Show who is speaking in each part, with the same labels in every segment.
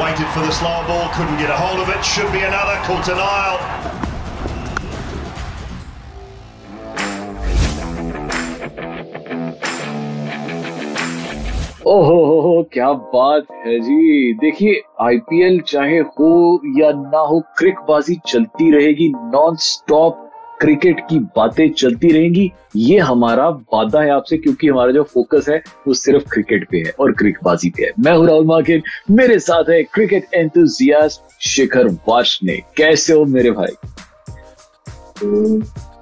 Speaker 1: Waited for the slower ball, couldn't get a hold of it. Should be another. Caught an aisle.
Speaker 2: ओहो हो हो क्या बात है जी देखिए आईपीएल चाहे हो या ना हो क्रिकबाजी चलती रहेगी नॉन स्टॉप क्रिकेट की बातें चलती रहेंगी। ये हमारा वादा है आपसे क्योंकि हमारा जो फोकस है वो सिर्फ़ क्रिकेट पे है और क्रिकबाजी पे है। मैं हूँ राहुल माकिन मेरे साथ है क्रिकेट एंथुजियास्ट शिखर वाशने कैसे हो मेरे भाई?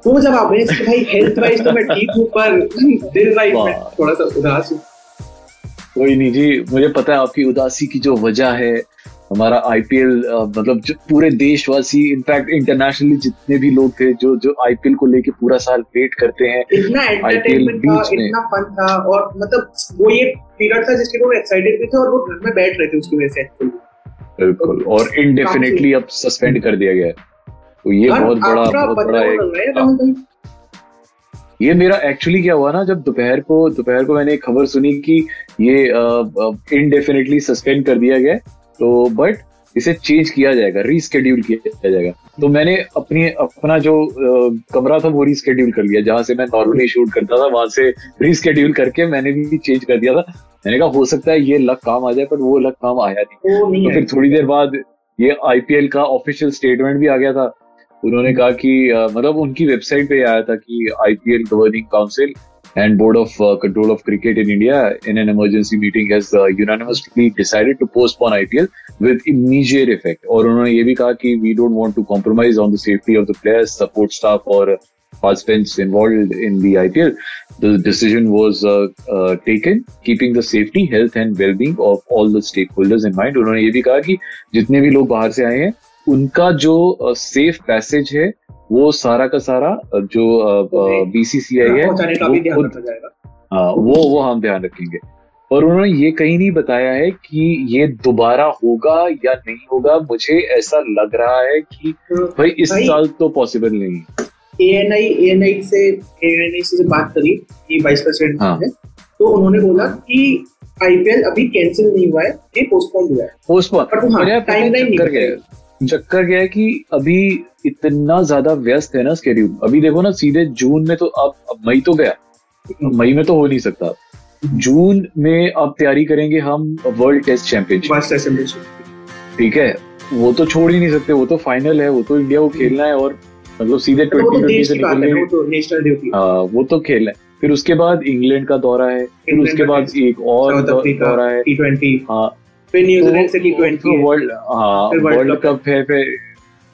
Speaker 3: वो जब आप भाई हेल्थ वाइज तो मैं ठीक हूँ पर दिल वाइज मैं थोड़ा सा उदास हूँ।
Speaker 2: कोई नहीं जी मुझे पता है आपकी उदासी की जो वजह है हमारा आईपीएल मतलब जो पूरे देशवासी इनफैक्ट इंटरनेशनली जितने भी लोग थे जो जो आईपीएल को लेके पूरा साल वेट करते हैं
Speaker 3: इतना एंटरटेनमेंट था इतना फन था और मतलब वो ये पीरियड था जिसके लोग एक्साइटेड भी थे और वो घर में बैठ रहे थे उसकी वजह से।
Speaker 2: बिल्कुल और इनडेफिनेटली अब सस्पेंड कर दिया गया है। तो ये बहुत बड़ा बहुत बड़ा एक ये मेरा एक्चुअली क्या हुआ ना जब दोपहर को दोपहर को मैंने एक खबर सुनी कि ये इनडेफिनेटली सस्पेंड कर दिया गया तो बट इसे चेंज किया जाएगा रीस्केड्यूल किया जाएगा। तो मैंने अपनी अपना जो आ, कमरा था वो रीस्केड्यूल कर लिया जहाँ से मैं नॉर्मली शूट करता था वहाँ से रीस्केड्यूल करके मैंने भी चेंज कर दिया था। मैंने कहा हो सकता है ये लक काम आ जाए पर वो लक काम आया नहीं। तो फिर थोड़ी देर बाद ये आईपीएल का ऑफिशियल स्टेटमेंट भी आ गया था। उन्होंने कहा कि मतलब उनकी वेबसाइट पे आया था कि IPL governing council and board of uh, control of cricket in india in an emergency meeting has uh, unanimously decided to postpone ipl with immediate effect और उन्होंने ये भी कहा कि we don't want to compromise on the safety of the players support staff or participants involved in the IPL. The decision was uh, uh, taken keeping the safety, health and well-being of all the stakeholders in mind. उन्होंने ये भी कहा कि जितने भी लोग बाहर से आए हैं उनका जो सेफ़ uh, पैसेज है वो सारा का सारा जो बीसीसीआई है वो, हाँ, वो वो हम ध्यान रखेंगे। और उन्होंने ये कहीं नहीं बताया है कि ये दोबारा होगा या नहीं होगा। मुझे ऐसा लग रहा है कि तो भाई इस भाई, साल तो पॉसिबल नहीं
Speaker 3: एएनआई एएनआई से एएनआई से बात करी कि वाइस प्रेसिडेंट हाँ. है तो उन्होंने बोला कि आईपीएल अभी कैंसिल नहीं हुआ है ये पोस्टपोन हुआ है
Speaker 2: पोस्टपोन टाइम लाइन कर गया। चक्कर क्या है कि अभी इतना ज़्यादा व्यस्त है ना स्केड्यूल अभी देखो ना सीधे जून में तो अब, अब मई तो गया। मई में तो हो नहीं सकता। जून में अब तैयारी करेंगे हम वर्ल्ड टेस्ट चैंपियनशिप ठीक है? वो तो छोड़ ही नहीं सकते वो तो फाइनल है वो तो इंडिया को खेलना है और मतलब सीधे ट्वेंटी ट्वेंटी से निकलने हाँ। वो तो खेलना है। फिर उसके बाद इंग्लैंड का दौरा है फिर उसके बाद एक और दौरा है। टी ट्वेंटी हाँ फिर न्यूजीलैंड से टी ट्वेंटी वर्ल्ड हाँ। वर्ल्ड कप है फिर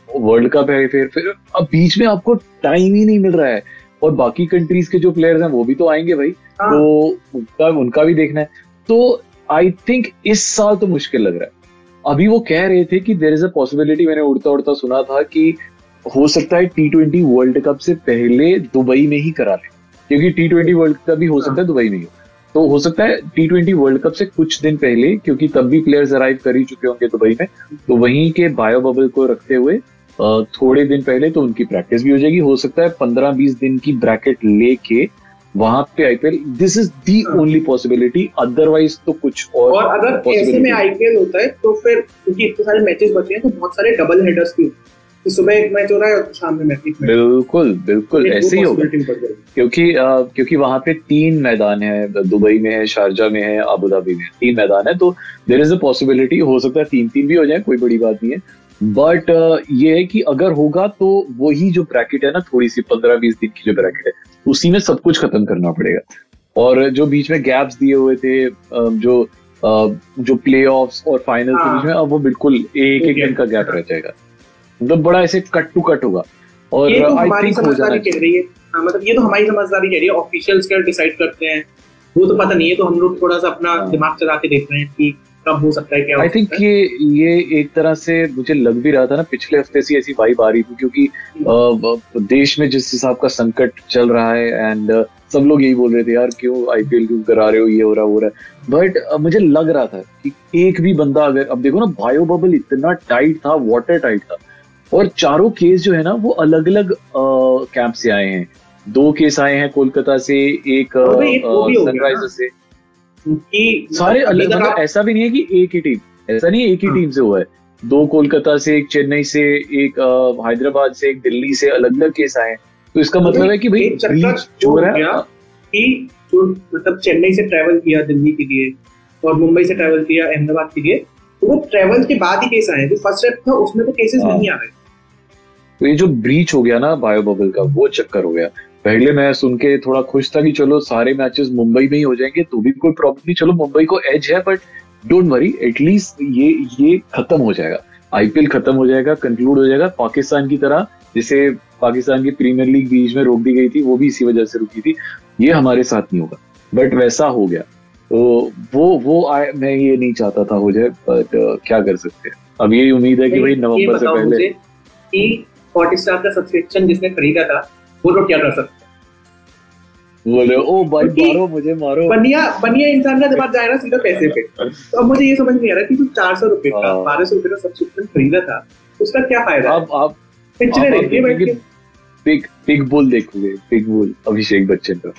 Speaker 2: वर्ल्ड कप है फिर फिर अब बीच में आपको टाइम ही नहीं मिल रहा है। और बाकी कंट्रीज़ के जो प्लेयर्स हैं वो भी तो आएँगे भाई। हाँ. तो उनका उनका भी देखना है। तो आई थिंक इस साल तो मुश्किल लग रहा है। अभी वो कह रहे थे कि देर इज़ अ पॉसिबिलिटी मैंने उड़ता उड़ता सुना था कि हो सकता है टी ट्वेंटी वर्ल्ड कप से पहले दुबई में ही करा ले। क्योंकि टी ट्वेंटी वर्ल्ड कप भी हो सकता है दुबई में ही। तो हो सकता है टी ट्वेंटी वर्ल्ड कप से कुछ दिन पहले क्योंकि तब भी प्लेयर्स अराइव कर ही चुके होंगे दुबई में तो वहीं के बायो बबल को रखते हुए थोड़े दिन पहले तो उनकी प्रैक्टिस भी हो जाएगी। हो सकता है पंद्रह बीस दिन की ब्रैकेट लेके वहाँ पे IPL this is the only possibility otherwise तो कुछ और
Speaker 3: और अगर ऐसे में आईपीएल होता है तो फिर क्योंकि इतने सारे मैचेस बचे हैं तो बहुत सारे डबल हेडर्स भी कि सुबह एक मैच हो रहा है और शाम में मैच
Speaker 2: बिल्कुल बिल्कुल ऐसे ही होगा। क्योंकि आ, क्योंकि वहाँ पे तीन मैदान है दुबई में है शारजा में है अबू धाबी में तीन मैदान है तो देर इज़ अ पॉसिबिलिटी हो सकता है तीन तीन भी हो जाए कोई बड़ी बात नहीं है। बट ये है कि अगर होगा तो वही जो ब्रैकेट है ना थोड़ी सी पंद्रह बीस दिन की जो ब्रैकेट है उसी में सब कुछ खत्म करना पड़ेगा। और जो बीच में गैप्स दिए हुए थे जो जो प्ले और फाइनल के बीच में अब वो बिल्कुल एक एक दिन का गैप रह जाएगा। मतलब बड़ा ऐसे कट टू कट होगा। और
Speaker 3: ये तो हमारी समझदारी कह रही है। हाँ, मतलब ये तो हमारी समझदारी कह रही है। ऑफिशियल्स क्या डिसाइड करते हैं? वो तो पता नहीं है तो हम लोग थोड़ा सा अपना हाँ। दिमाग चला के देख रहे हैं कि कब हो सकता है क्या
Speaker 2: आई थिंक ये ये एक तरह से मुझे लग भी रहा था ना पिछले हफ़्ते से ऐसी वाइब आ रही थी क्योंकि आ, देश में जिस हिसाब का संकट चल रहा है एंड सब लोग यही बोल रहे थे यार क्यों आईपीएल क्यों करा रहे हो ये हो रहा हो रहा? है बट मुझे लग रहा था कि एक भी बंदा अगर अब देखो ना बायो बबल इतना टाइट था वाटर टाइट था। और चारों केस जो है ना वो अलग अलग कैंप से आए हैं। दो केस आए हैं कोलकाता से एक सनराइजर से। सारे अलग मतलब ऐसा भी नहीं है कि एक ही टीम ऐसा नहीं है एक ही टीम हाँ। से हुआ है। दो कोलकाता से एक चेन्नई से एक हैदराबाद से एक दिल्ली से अलग अलग केस आए हैं। तो इसका मतलब है कि भाई
Speaker 3: जो रहा है। कि जो मतलब चेन्नई से ट्रैवल किया दिल्ली के लिए और मुंबई से ट्रैवल किया अहमदाबाद के लिए तो वो ट्रैवल के बाद ही केस आए जो फ़र्स्ट स्टेप था उसमें तो केसेस हाँ। नहीं आ रहे
Speaker 2: तो ये जो ब्रीच हो गया ना बायो बबल का वो चक्कर हो गया। पहले मैं सुन के थोड़ा खुश था कि चलो सारे मैचेस मुंबई में ही हो जाएँगे तो भी कोई प्रॉब्लम नहीं। चलो मुंबई को एज है बट डोंट वरी एटलीस्ट ये ये खत्म हो जाएगा। आईपीएल खत्म हो जाएगा कंक्लूड हो जाएगा। पाकिस्तान की तरह जिसे पाकिस्तान की प्रीमियर लीग बीच में रोक दी गई थी वो भी इसी वजह से रुकी थी। ये हमारे साथ नहीं होगा। बट वैसा हो गया। तो वो वो आए मैं ये नहीं चाहता था हो जाए बट uh, क्या कर सकते हैं? अब यही उम्मीद है कि भाई नवंबर से पहले
Speaker 3: कि हॉटस्टार का सब्सक्रिप्शन जिसने खरीदा था वो लोग क्या कर सकते
Speaker 2: बोले ओ भाई मारो मुझे मारो.
Speaker 3: बनिया बनिया इंसान का दिमाग जाएगा सीधा पैसे पे। तो अब मुझे ये समझ नहीं आ रहा कि तू चार सौ रुपए का हाँ। बारह सौ रुपए का सब्सक्रिप्शन खरीदा था उसका क्या फ़ायदा?
Speaker 2: अब आप पिक्चर देखिए बैठ के पिग पिग बुल देखोगे पिग बुल अभिषेक बच्चन का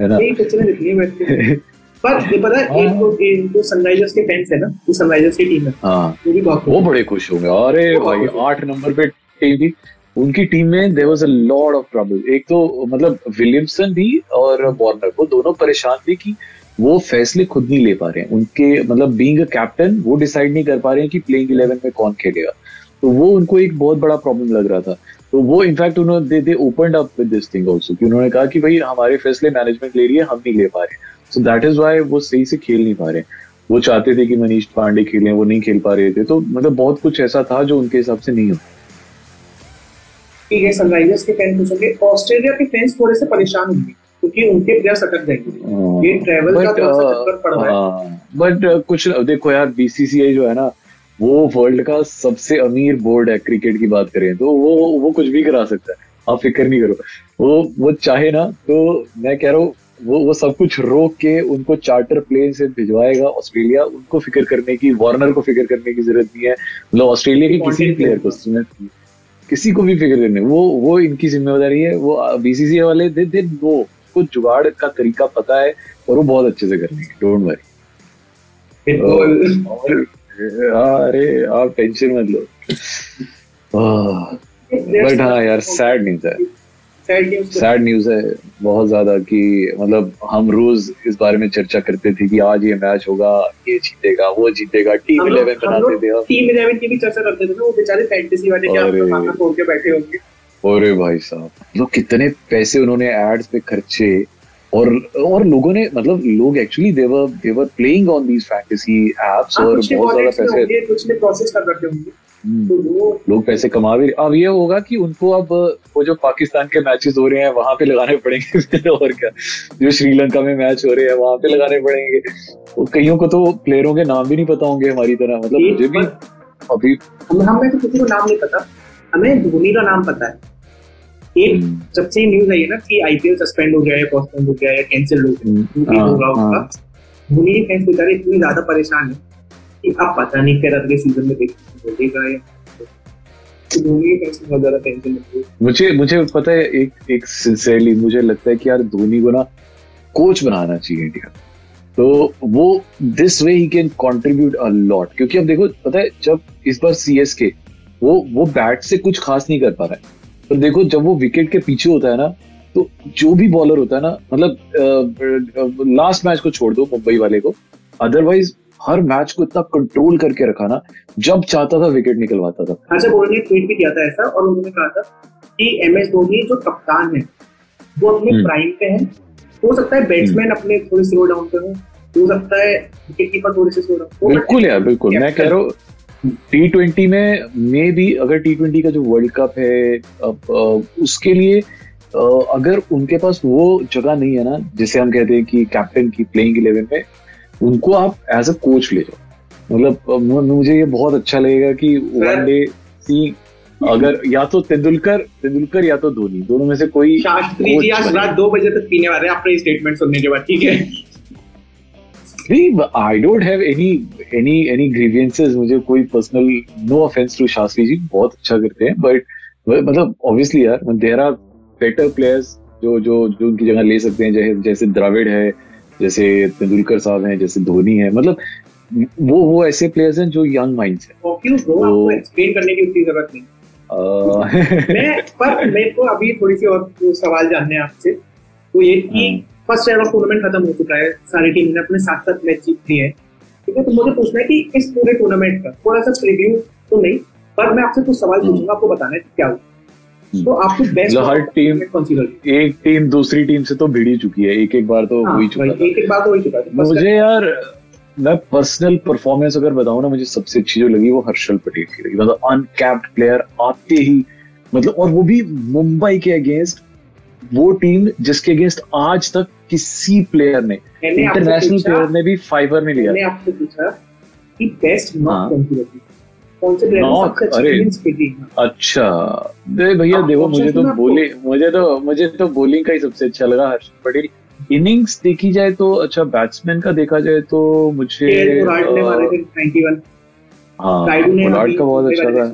Speaker 2: है ना?
Speaker 3: नहीं पिक्चर देखिए बैठ के। पर ये पता है एक तो एक जो सनराइजर्स के फैंस है ना वो सनराइजर्स की टीम है।
Speaker 2: हाँ। वो भी बहुत वो बड़े खुश होंगे। अरे भाई आठ नंबर पे टीम थी उनकी टीम में there was a lot of trouble एक तो मतलब विलियमसन भी और वार्नर वो दोनों परेशान थे कि वो फैसले खुद नहीं ले पा रहे हैं। उनके मतलब बीइंग अ कैप्टन वो डिसाइड नहीं कर पा रहे हैं कि प्लेइंग इलेवन में कौन खेलेगा। तो वो उनको एक बहुत बड़ा प्रॉब्लम लग रहा था। तो वो इनफैक्ट उन्होंने they they opened up with this thing also कि उन्होंने कहा कि भाई हमारे फैसले मैनेजमेंट ले रही है, हम नहीं ले पा रहे सो दैट इज़ वाई वो सही से खेल नहीं पा रहे। वो चाहते थे कि मनीष पांडे खेलें, वो नहीं खेल पा रहे थे। तो मतलब बहुत कुछ ऐसा था जो उनके हिसाब से नहीं होता
Speaker 3: ठीक है सनराइजर्स के फैंस होंगे ऑस्ट्रेलिया के फैंस थोड़े से परेशान होंगे क्योंकि उनके प्लेयर्स अटक जाएँगे। हाँ। ये ट्रैवल का सा चक्कर पड़ रहा है।
Speaker 2: बट हाँ, कुछ देखो यार बीसीसीआई जो है ना वो वर्ल्ड का सबसे अमीर बोर्ड है क्रिकेट की बात करें तो वो वो कुछ भी करा सकता है। आप फ़िक्र नहीं करो। वो वो चाहे ना तो मैं कह रहा हूँ वो वो सब कुछ रोक के उनको चार्टर प्लेन से भिजवाएगा ऑस्ट्रेलिया उनको फ़िक्र करने की वार्नर को फ़िक्र करने की ज़रूरत नहीं है। मतलब ऑस्ट्रेलिया के किसी प्लेयर को किसी को भी फ़िक्र करने वो वो इनकी ज़िम्मेदारी है वो बीसीसीआई वाले दे दे नो कुछ जुगाड़ का तरीका पता है और वो बहुत अच्छे से कर लेंगे डोंट वरी अरे आप टेंशन मत लो। बट हाँ यार सैड न्यूज़ है सैड न्यूज़ है बहुत ज़्यादा कि मतलब हम रोज इस बारे में चर्चा करते थे कि आज ये मैच होगा ये जीतेगा वो जीतेगा टीम इलेवन बनाते थे
Speaker 3: टीम इलेवन की भी चर्चा करते थे वो बेचारे फैंटेसी वाले क्या बैठे होंगे।
Speaker 2: अरे भाई साहब लोग कितने पैसे उन्होंने एड्स पे खर्चे और और लोगों ने मतलब लोग actually they were they were playing on these fantasy apps और बहुत ज़्यादा पैसे
Speaker 3: कुछ ने प्रोसेस कर रखे होंगे।
Speaker 2: तो लोग पैसे कमा भी अब ये होगा कि उनको अब वो जो पाकिस्तान के मैचेस हो रहे हैं वहाँ पे लगाने पड़ेंगे। और क्या। जो श्रीलंका में मैच हो रहे हैं वहाँ पे लगाने पड़ेंगे। तो कईयों को तो प्लेयरों के नाम भी नहीं पता होंगे हमारी तरह। मतलब मुझे भी
Speaker 3: अभी हमें तो किसी को नाम नहीं पता। हमें धोनी का नाम पता है। एक हम्म। जब से न्यूज़ आई है ना कि आईपीएल सस्पेंड हो गया है पोस्टपोन हो गया है कैंसिल हो गया हम्म। हाँ, होगा हाँ। उसका। धोनी के फैंस बेचारे इतनी ज़्यादा परेशान है। कि अब पता नहीं फिर अगले सीज़न में बोलेगा या
Speaker 2: मुझे मुझे पता है, एक एक सिंसियरली मुझे लगता है कि यार धोनी को ना कोच बनाना चाहिए इंडिया। तो वो this way he can contribute a lot क्योंकि अब देखो, पता है, जब इस बार सी एस के वो वो बैट से कुछ खास नहीं कर पा रहा है। तो देखो, जब वो विकेट के पीछे होता है ना तो जो भी बॉलर होता है ना मतलब लास्ट मैच को छोड़ दो मुंबई वाले को। अदरवाइज़ हर मैच को इतना कंट्रोल करके रखा ना जब चाहता था विकेट निकलवाता था
Speaker 3: अच्छा उन्होंने ट्वीट भी किया था ऐसा और उन्होंने कहा था कि एम एस धोनी जो कप्तान है वो अपने प्राइम हम्म। पे है हो सकता है बैट्समैन हम्म। अपने थोड़े स्लो डाउन पे हो हो सकता है विकेट कीपर थोड़े से स्लो डाउन
Speaker 2: बिल्कुल यार बिल्कुल मैं कह रहा हूँ टी ट्वेंटी में मे भी अगर टी ट्वेंटी का जो वर्ल्ड कप है अब उसके लिए अगर उनके पास वो जगह नहीं है ना जिसे हम कहते हैं कि कैप्टन की प्लेइंग इलेवन में उनको आप एज अ कोच ले जाओ। मतलब मुझे ये बहुत अच्छा लगेगा कि वन डे सी अगर या तो तेंदुलकर तेंदुलकर या तो धोनी दोनों में से कोई
Speaker 3: शास्त्री जी आज रात दो बजे तक पीने वाले अपने स्टेटमेंट सुनने के बाद ठीक है?
Speaker 2: नहीं I don't have any any any grievances मुझे कोई personal no offence to Shastri ji बहुत अच्छा करते हैं बट मतलब ऑब्वियसली यार देर आर बेटर प्लेयर्स जो जो जो उनकी जगह ले सकते हैं जैसे जैसे द्रविड़ है जैसे तेंदुलकर साहब हैं जैसे धोनी है मतलब वो वो ऐसे प्लेयर्स हैं जो यंग माइंड्स हैं।
Speaker 3: तो एक्सप्लेन करने की उतनी ज़रूरत नहीं। मैं पर मेरे को अभी थोड़ी सी और सवाल जानने आपसे। तो ये कि फ़र्स्ट राउंड ऑफ़ टूर्नामेंट खत्म हो चुका है सारी टीम ने अपने साथ साथ मैच जीत लिए हैं। ठीक है तो मुझे पूछना है कि इस पूरे टूर्नामेंट का थोड़ा सा प्रीव्यू तो नहीं पर मैं आपसे कुछ सवाल। पूछूँगा आपको बताना है क्या हुआ। तो आपको बेस्ट
Speaker 2: मतलब हर टीम कौन सी एक टीम दूसरी टीम से तो भिड़ ही चुकी है। एक एक बार तो हाँ, हो ही चुका
Speaker 3: एक एक बार तो हो ही चुका
Speaker 2: मुझे यार मैं पर्सनल परफॉर्मेंस अगर बताऊँ ना मुझे सबसे अच्छी जो लगी वो हर्षल पटेल की लगी। मतलब अनकैप्ड प्लेयर आते ही मतलब और वो भी मुंबई के अगेंस्ट वो टीम जिसके अगेंस्ट आज तक किसी प्लेयर ने इंटरनेशनल प्लेयर ने भी फाइवर नहीं लिया।
Speaker 3: मैंने आपसे पूछा कि बेस्ट नॉक
Speaker 2: कौन से अरे अच्छा। दे भैया देखो मुझे तो बोलिंग मुझे तो मुझे तो बोलिंग का ही सबसे अच्छा लगा हर्षल पटेल। इनिंग्स देखी जाए तो अच्छा बैट्समैन का देखा जाए तो मुझे हाँ का बहुत अच्छा था।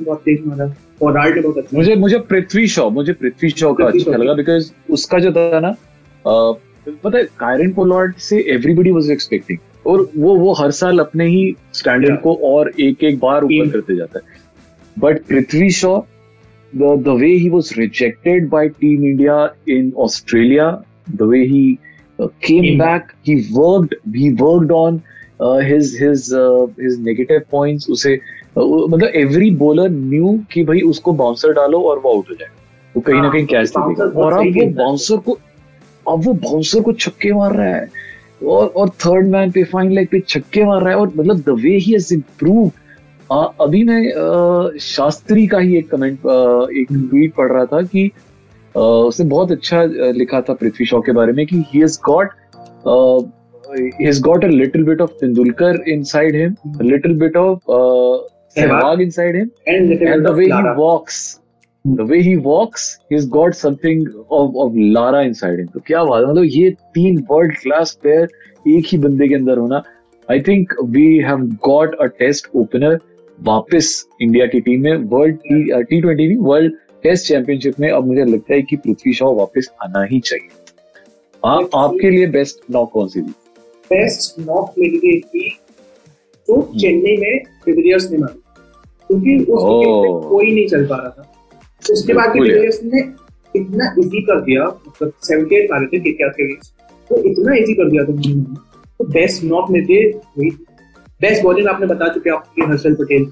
Speaker 2: मुझे मुझे पृथ्वी शॉ मुझे पृथ्वी शॉ का अच्छा लगा बिकॉज़ उसका जो था ना पता है कायरन पोलार्ड से एवरीबडी वाज एक्सपेक्टिंग और वो वो हर साल अपने ही स्टैंडर्ड को और एक एक बार ऊपर करते जाता है but Prithvi Shaw the way he was rejected by team India in Australia the way he uh, came In, back. He worked. He worked on uh, his his uh, his negative points. उसे uh, मतलब every bowler knew कि भाई उसको bouncer डालो और वो out हो जाए वो कहीं ना हाँ, कहीं कैच दे देगा और अब वो बाउंसर को अब वो बाउंसर को छक्के मार रहा है और और थर्ड मैन पे फाइन लेग पे छक्के मार रहा है और मतलब the way he has improve अभी मैं शास्त्री का ही एक कमेंट एक ट्वीट पढ़ रहा था कि उसने बहुत अच्छा लिखा था पृथ्वी शॉ के बारे में कि he has got he has got a little bit of Tendulkar inside him, a little bit of uh, Sehwag inside him, and, and the way Lara. he walks, the way he walks, he's got something of, of Lara inside him. तो क्या बात है? मतलब ये तीन world class player एक ही बंदे के अंदर होना I think we have got a test opener वापस इंडिया की टीम में वर्ल्ड टी ट्वेंटी नहीं वर्ल्ड टेस्ट चैंपियनशिप में अब मुझे लगता है कि पृथ्वी शॉ वापस आना ही चाहिए। आप आपके लिए बेस्ट नॉक कौन सी थी?
Speaker 3: बेस्ट नॉक मेरे लिए थी जो हम्म। चेन्नई में डिविलियर्स ने मारी। क्योंकि उस में कोई नहीं चल पा रहा था। तो उसके बाद डिविलियर्स ने इतना इजी कर दिया मतलब सेवेंटी एट मारे थे केकेआर के बीच। तो इतना इजी कर दिया था तो बेस्ट नॉक में थे वही। बेस्ट बॉलिंग आपने बता चुके आपके हर्षल पटेल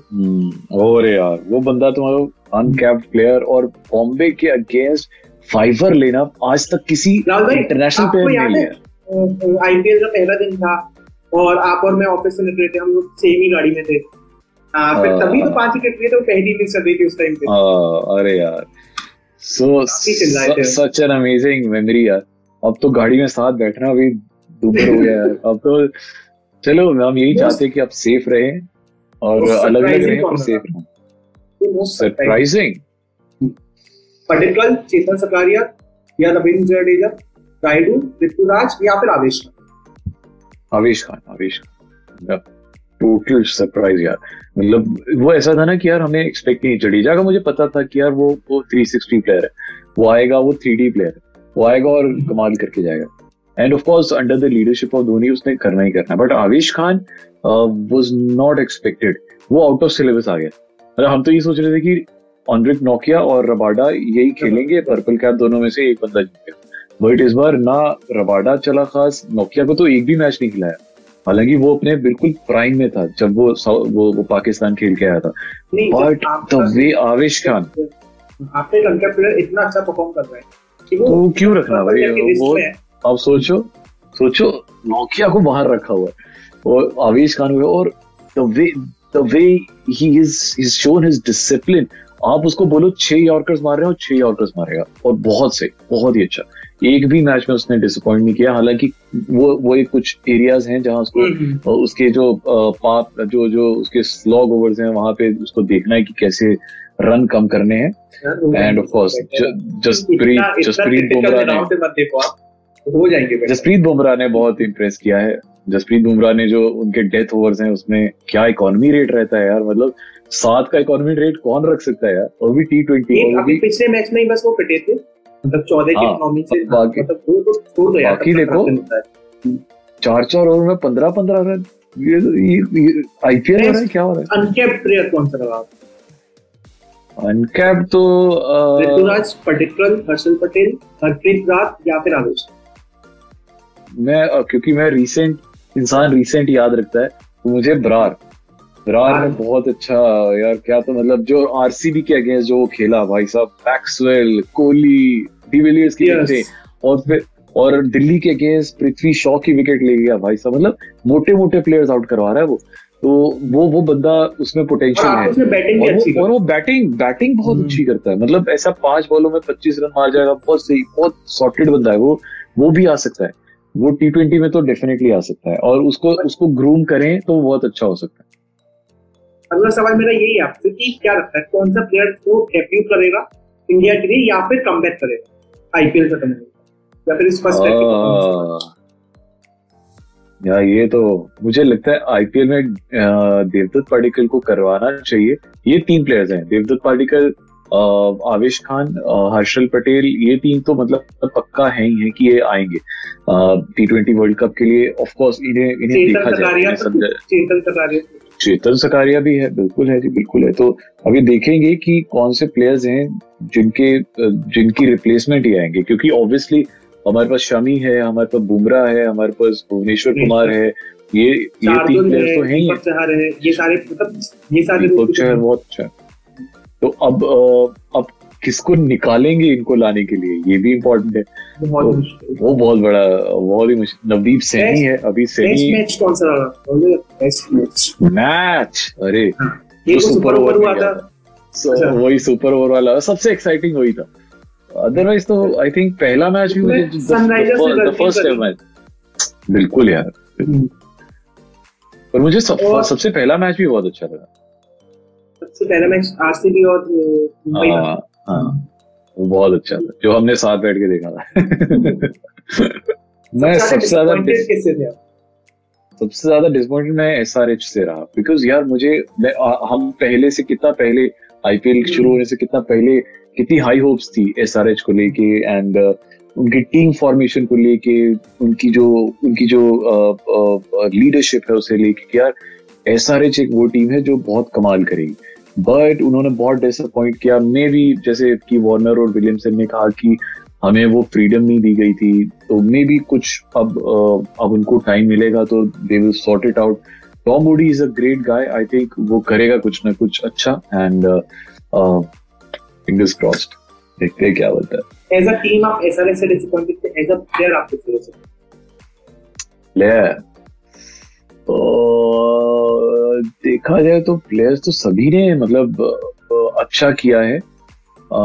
Speaker 2: और यार वो बंदा तुम्हारा अनकैप्ड प्लेयर और बॉम्बे के अगेंस्ट फाइवर लेना आज तक किसी इंटरनेशनल प्लेयर
Speaker 3: ने लिया आईपीएल का पहला दिन था और आप और मैं ऑफ़िस से निकले थे हम लोग सेम ही गाड़ी में थे। फिर हाँ। तभी तो पाँच विकेट लिए तो पहली इनिंग्स चल रही थी उस टाइम पे।
Speaker 2: हाँ, अरे यार। So such an amazing memory यार। अब तो गाड़ी में साथ बैठना भी दुबर हो गया यार। अब तो चलो हम यही चाहते हैं कि आप सेफ़ रहे और अलग अलग रहे और सेफ़ रहें। सरप्राइजिंग
Speaker 3: पटेल चेतन सकारिया या रविंद्र जडेजा राइडू ऋतुराज या फिर आवेश खान?
Speaker 2: आवेश खान आवेश खान। टोटल सरप्राइज़ यार। मतलब वो ऐसा था ना कि यार हमें एक्सपेक्ट नहीं जडेजा का मुझे पता था कि यार वो वो 360 प्लेयर है। वो आएगा, वो थ्री डी प्लेयर है। वो आएगा और कमाल करके जाएगा। And of course under the leadership of Dhoni, उसने करना ही करना but Avesh Khan was not expected वो आउट ऑफ़ सिलेबस आ गया। मतलब हम तो ये सोच रहे थे कि ऑनरिक नोकिया और रबाडा यही खेलेंगे। पर्पल कैप दोनों में से एक बंदा जीत गया। बट इस बार ना रबाडा चला खास। नोकिया को तो एक भी मैच नहीं खिलाया। हालाँकि वो अपने बिल्कुल प्राइम में था जब वो वो, वो पाकिस्तान खेल के आया था। बट द वे आवेश खान
Speaker 3: आपने लंका प्लेयर इतना अच्छा परफॉर्म कर रहा है
Speaker 2: तो क्यों रखना भाई? वो अब सोचो सोचो नोकिया को बाहर रखा हुआ है। और आवेश खान हुए और the way the way he is is shown his discipline आप उसको बोलो छह यॉर्कर्स मार रहे हो छह यॉर्कर्स मारेगा। और बहुत से बहुत ही अच्छा। एक भी मैच में उसने डिसअपॉइंट नहीं किया। हालाँकि वो वो एक कुछ एरियाज़ हैं जहाँ उसको
Speaker 3: हम्म,
Speaker 2: उसके जो पाप जो जो उसके स्लॉग ओवर्स हैं वहाँ पे उसको देखना है कि कैसे रन कम करने हैं। And of course Jasprit Jasprit Bumrah ने
Speaker 3: हो जाएँगे
Speaker 2: जसप्रीत बुमराह ने बहुत इम्प्रेस किया है। जसप्रीत बुमराह ने जो उनके डेथ ओवर्स हैं उसमें क्या इकोनॉमी रेट रहता है यार मतलब सात का इकोनॉमी रेट कौन रख सकता है यार? और भी टी ट्वेंटी
Speaker 3: अभी पिछले मैच में ही बस वो पिटे थे मतलब चौदह की
Speaker 2: हाँ,
Speaker 3: इकोनॉमी से
Speaker 2: बाकी-
Speaker 3: मतलब वो तो छोड़ दो यार
Speaker 2: बाकी देखो,
Speaker 3: रन होता है।
Speaker 2: चार चार ओवर में पंद्रह पंद्रह रन। ये ये आईपीएल हो रहा है क्या हो रहा है?
Speaker 3: अनकेप्ड प्लेयर कौन सा लगा
Speaker 2: अनकैप तो
Speaker 3: ऋतुराज पटिक्कल हर्षल पटेल हरप्रीत रात या फिर आवेश
Speaker 2: मैं क्योंकि मैं रिसेंट इंसान रिसेंट याद रखता है तो मुझे ब्रार। ने
Speaker 3: हाँ।
Speaker 2: बहुत अच्छा यार क्या तो मतलब जो आरसीबी के अगेंस्ट जो खेला भाई साहब मैक्सवेल कोहली डिविलियर्स की
Speaker 3: Yes.
Speaker 2: और फिर और दिल्ली के अगेंस्ट पृथ्वी शॉ की विकेट ले गया भाई साहब मतलब मोटे मोटे प्लेयर्स आउट करवा रहा है वो। तो वो वो बंदा उसमें पोटेंशियल है
Speaker 3: उसने बैटिंग
Speaker 2: और
Speaker 3: अच्छी
Speaker 2: वो, और वो बैटिंग बैटिंग बहुत
Speaker 3: हम्म।
Speaker 2: अच्छी करता है। मतलब ऐसा पाँच बॉलों में पच्चीस रन मार जाएगा बहुत सही बहुत सॉर्टेड बंदा है वो। वो भी आ सकता है। वो टी ट्वेंटी में तो डेफिनेटली आ सकता है। और उसको उसको ग्रूम करें तो बहुत अच्छा हो सकता है।
Speaker 3: अगला सवाल मेरा यही है आपसे कि क्या लगता है कौन सा प्लेयर को डेब्यू करेगा इंडिया के लिए या फिर कमबैक करेगा? आईपीएल खत्म होने या फिर इस फ़र्स्ट
Speaker 2: या ये तो मुझे लगता है आईपीएल में देवदत्त पाडिकल को करवाना चाहिए। ये तीन प्लेयर्स हैं। देवदत्त पाडिकल आवेश खान हर्षल पटेल ये तीन तो मतलब पक्का है ही है कि ये आएँगे। टी ट्वेंटी वर्ल्ड कप के लिए ऑफ़ कोर्स इन्हें इन्हें देखा जाए।
Speaker 3: चेतन सकारिया
Speaker 2: भी है बिल्कुल है जी बिल्कुल है। तो अभी देखेंगे कि कौन से प्लेयर्स हैं जिनके जिनकी रिप्लेसमेंट ही आएँगे क्योंकि ऑब्वियसली हमारे पास शमी है हमारे पास बुमराह है हमारे पास भुवनेश्वर कुमार है ये ये तीन
Speaker 3: प्लेयर
Speaker 2: प्लेयर्स तो हैं ही।
Speaker 3: है ये सारे मतलब ये सारे
Speaker 2: बहुत अच्छा। तो अब अब किसको निकालेंगे इनको लाने के लिए? ये भी इम्पोर्टेंट है। तो वो बहुत बड़ा बहुत ही मुश्किल। नवदीप सैनी है अभी सैनी
Speaker 3: मैच कौन सा रहा? मैच
Speaker 2: अरे
Speaker 3: ये तो
Speaker 2: सुपर
Speaker 3: सुपर
Speaker 2: ओवर
Speaker 3: अच्छा।
Speaker 2: वही सुपर ओवर वाला। सबसे एक्साइटिंग वही था। अदरवाइज़ तो आई थिंक पहला मैच भी मुझे फ़र्स्ट
Speaker 3: करी।
Speaker 2: मैच बिल्कुल यार।
Speaker 3: हम्म।
Speaker 2: पर मुझे सब,
Speaker 3: और-
Speaker 2: सबसे पहला मैच भी बहुत अच्छा लगा।
Speaker 3: सबसे पहला मैच आरसीबी और
Speaker 2: हाँ। वो बहुत अच्छा था जो हमने साथ बैठ के देखा था। मैं सबसे ज़्यादा? सबसे ज़्यादा डिसअपॉइंटेड मैं एस आर एच से रहा बिकॉज़ यार मुझे मैं, आ, हम पहले से कितना पहले आईपीएल शुरू होने से कितना पहले कितनी हाई होप्स थी एस आर एच को लेके एंड उनकी टीम फॉर्मेशन को लेके उनकी जो उनकी जो लीडरशिप है उसे लेके कि यार एस आर एच एक वो टीम है जो बहुत कमाल करेगी। बट उन्होंने बहुत डिसअपॉइंट किया। मे भी जैसे कि वार्नर और विलियमसन ने कहा कि हमें वो फ्रीडम नहीं दी गई थी। तो मे भी कुछ अब अब उनको टाइम मिलेगा तो they will sort it out Tom Moody is a great guy I think वो करेगा कुछ ना कुछ अच्छा एंड फिंगर्स क्रॉस्ड देखते हैं क्या होता है।
Speaker 3: एज अ टीम आप एसआरएच से डिसअपॉइंटेड थे? एज अ प्लेयर आप किससे हो सकते
Speaker 2: तो देखा जाए तो प्लेयर्स तो सभी ने मतलब अच्छा किया है। अ,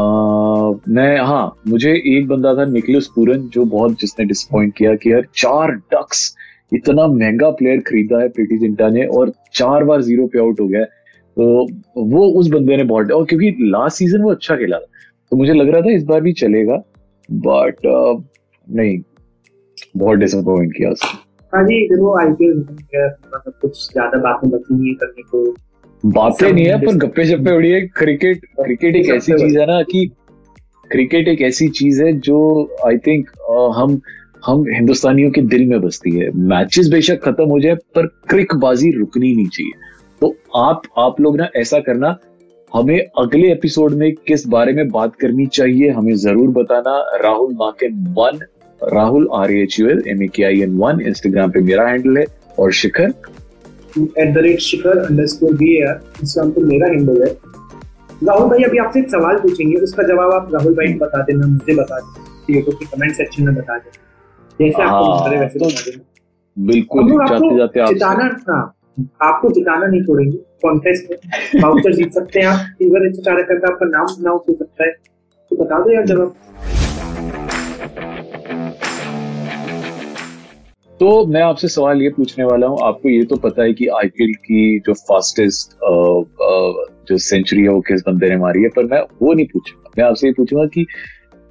Speaker 2: मैं हाँ मुझे एक बंदा था निकलस पूरन जो बहुत जिसने डिसअपॉइंट किया कि यार चार डक्स इतना महँगा प्लेयर खरीदा है प्रीति जिंटा ने और चार बार ज़ीरो पे आउट हो गया तो वो उस बंदे ने बहुत और क्योंकि लास्ट सीज़न वो अच्छा खेला था तो मुझे लग रहा था इस बार भी चलेगा बट नहीं बहुत डिसअपॉइंट किया उसने।
Speaker 3: हाँ जी देखो आईपीएल सब कुछ ज़्यादा बातें बची नहीं है करने को।
Speaker 2: बातें नहीं है पर गप्पे शप्पे उड़ी है। क्रिकेट क्रिकेट एक ऐसी चीज़ है ना कि क्रिकेट एक ऐसी चीज़ है जो आई थिंक हम हम हिंदुस्तानियों के दिल में बसती है। मैचेस बेशक खत्म हो जाए पर क्रिक बाजी रुकनी नहीं चाहिए। तो आप आप लोग ना ऐसा करना हमें अगले एपिसोड में किस बारे में बात करनी चाहिए हमें ज़रूर बताना। Rahul Marken one Rahul R H U L M A K I N one Instagram पे मेरा हैंडल है और Shikhar?
Speaker 3: At the rate Shikhar underscore B R Instagram पे मेरा हैंडल है। राहुल भाई अभी आपसे एक सवाल पूछेंगे उसका जवाब आप राहुल भाई बता देना मुझे बता देना यूट्यूब के कमेंट सेक्शन में बता देना। जैसे आपको
Speaker 2: हाँ,
Speaker 3: वैसे
Speaker 2: तो
Speaker 3: बता देना।
Speaker 2: बिल्कुल जाते जाते आप
Speaker 3: जिताना हाँ आपको जिताना नहीं छोड़ेंगे कॉन्टेस्ट में वाउचर जीत सकते हैं आप सिल्वर एक सौ चार का आपका नाम अनाउंस हो सकता है। तो बता दो यार जवाब।
Speaker 2: तो मैं आपसे सवाल ये पूछने वाला हूँ, आपको ये तो पता है कि आईपीएल की जो फास्टेस्ट जो सेंचुरी है वो किस बंदे ने मारी है, पर मैं वो नहीं पूछूँगा। मैं आपसे ये पूछूँगा कि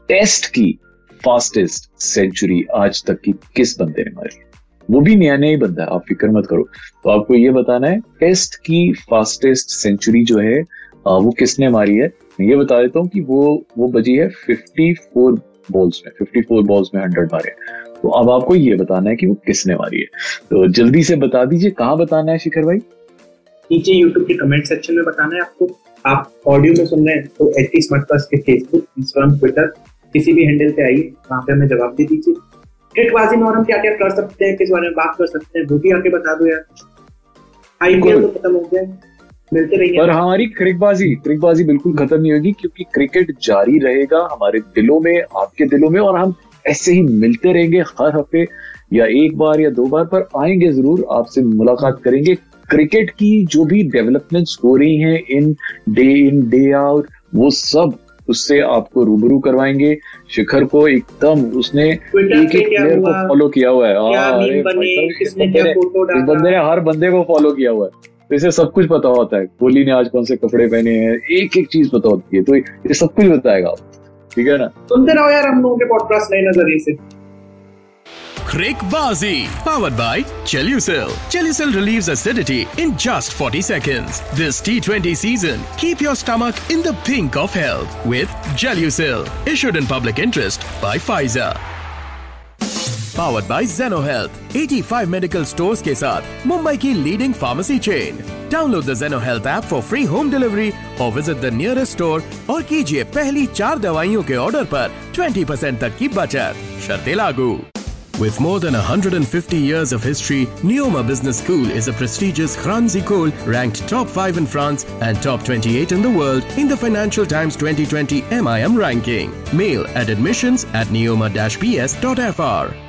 Speaker 2: टेस्ट की फास्टेस्ट सेंचुरी आज तक की किस बंदे ने मारी है? वो भी नया नया ही बंदा है, आप फ़िक्र मत करो। तो आपको ये बताना है टेस्ट की फास्टेस्ट सेंचुरी जो है वो किसने मारी है? ये बता देता हूँ कि वो वो बजी है 54 बॉल्स में 54 बॉल्स में 100 मारे तो अब आपको ये बताना है कि वो किसने मारी है। तो जल्दी से बता दीजिए कहाँ बताना है शिखर भाई?
Speaker 3: नीचे यूट्यूब के कमेंट सेक्शन में बताना है आपको। आप ऑडियो में सुन रहे हैं तो एच टी स्मार्ट के फेसबुक इंस्टाग्राम ट्विटर किसी भी हैंडल पे आइए वहाँ पे हमें जवाब दे दीजिए। क्रिकबाजी में और हम क्या क्या कर सकते हैं किस बारे में बात कर सकते हैं वो भी आके बता दो यार। आईपीएल तो खत्म हो गया मिलते रहिए।
Speaker 2: पर हमारी क्रिकबाजी क्रिकबाजी बिल्कुल खत्म नहीं होगी क्योंकि क्रिकेट जारी रहेगा हमारे दिलों में आपके दिलों में और हम ऐसे ही मिलते रहेंगे हर हफ़्ते या एक बार या दो बार पर आएँगे ज़रूर आपसे मुलाकात करेंगे। क्रिकेट की जो भी डेवलपमेंट्स हो रही हैं in day in day out वो सब उससे आपको रूबरू करवाएँगे। शिखर को एकदम उसने एक एक प्लेयर को फॉलो किया हुआ है। हाँ, इस बंदे ने हर बंदे को फॉलो किया हुआ है। तो इसे सब कुछ पता होता है। कोहली ने आज कौन से कपड़े पहने हैं एक एक चीज़ पता होती है। तो ये सब कुछ बताएगा आप ठीक है ना
Speaker 3: सुनते रहो यार हम लोगों के पॉडकास्ट नए नजरिए से
Speaker 4: Crickbazi, powered by Chelucil. Chelucil relieves acidity in just 40 seconds. This T20 season, keep your stomach in the pink of health with Gelucil. Issued in public interest by Pfizer. Powered by Zeno Health. 85 medical stores के साथ मुंबई की leading pharmacy chain download the Zeno Health app for free home delivery और visit the nearest store और कीजिए पहली चार दवाइयों के ऑर्डर पर 20% तक की बचत शर्तें लागू With more than 150 years of history, Neoma Business School is a prestigious Kranzi Kohl ranked top 5 in France and top 28 in the world in the Financial Times 2020 MIM ranking. Mail at admissions at neoma-ps.fr.